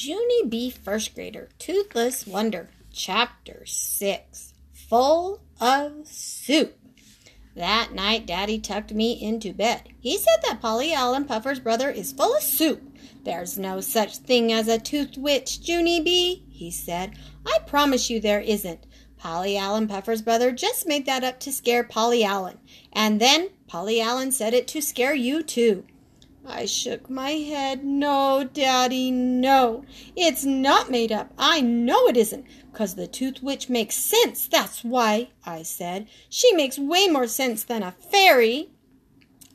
Junie B. First Grader, Toothless Wonder, Chapter 6 Full of Soup. That night, Daddy tucked me into bed. He said that Paulie Allen Puffer's brother is full of soup. There's no such thing as a tooth witch, Junie B, he said. I promise you there isn't. Paulie Allen Puffer's brother just made that up to scare Paulie Allen. And then Paulie Allen said it to scare you, too. I shook my head. No, Daddy, no. It's not made up. I know it isn't. Cause the Tooth Witch makes sense. That's why, I said. She makes way more sense than a fairy.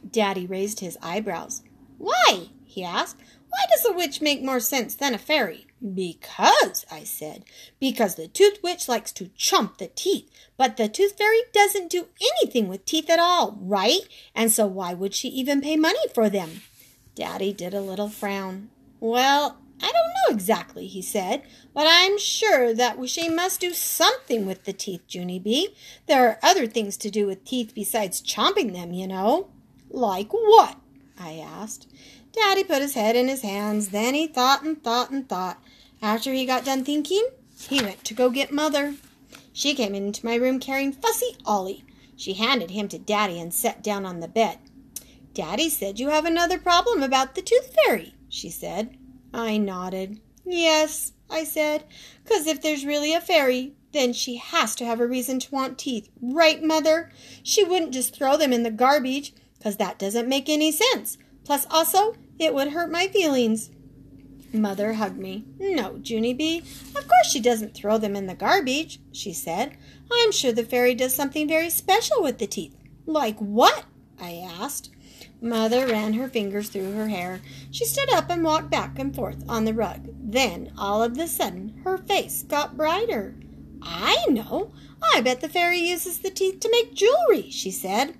Daddy raised his eyebrows. Why? he asked. Why does a witch make more sense than a fairy? Because, I said, because the tooth witch likes to chomp the teeth, but the tooth fairy doesn't do anything with teeth at all, right? And so why would she even pay money for them? Daddy did a little frown. Well, I don't know exactly, he said, but I'm sure that she must do something with the teeth, Junie B. There are other things to do with teeth besides chomping them, you know. Like what? I asked. Daddy put his head in his hands. Then he thought and thought and thought. After he got done thinking, he went to go get Mother. She came into my room carrying Fussy Ollie. She handed him to Daddy and sat down on the bed. Daddy said you have another problem about the tooth fairy, she said. I nodded. Yes, I said, because if there's really a fairy, then she has to have a reason to want teeth, right, Mother? She wouldn't just throw them in the garbage, because that doesn't make any sense. Plus, also, it would hurt my feelings. Mother hugged me. No, Junie B, of course she doesn't throw them in the garbage, she said. I'm sure the fairy does something very special with the teeth. Like what? I asked. Mother ran her fingers through her hair. She stood up and walked back and forth on the rug. Then, all of a sudden, her face got brighter. I know. I bet the fairy uses the teeth to make jewelry, she said.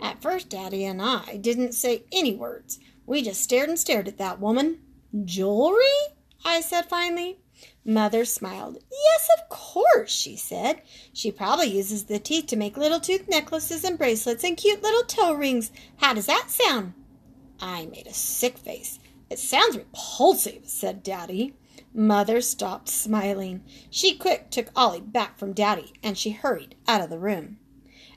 At first, Daddy and I didn't say any words. We just stared and stared at that woman. Jewelry? I said finally. Mother smiled. Yes, of course, she said. She probably uses the teeth to make little tooth necklaces and bracelets and cute little toe rings. How does that sound? I made a sick face. It sounds repulsive, said Daddy. Mother stopped smiling. She quick took Ollie back from Daddy, and she hurried out of the room.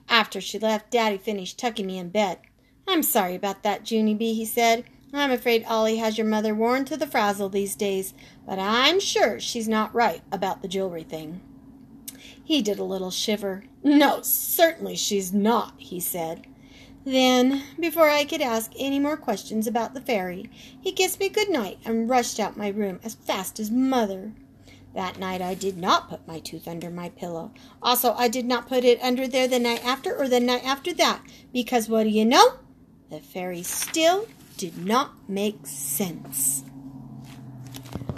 After she left, Daddy finished tucking me in bed. I'm sorry about that, Junie B, he said. I'm afraid Ollie has your mother worn to the frazzle these days, but I'm sure she's not right about the jewelry thing. He did a little shiver. No, certainly she's not, he said. Then, before I could ask any more questions about the fairy, he kissed me good night and rushed out my room as fast as mother. That night I did not put my tooth under my pillow. Also, I did not put it under there the night after or the night after that, because what do you know? The fairy still did not make sense.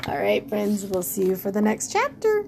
All right, friends, we'll see you for the next chapter.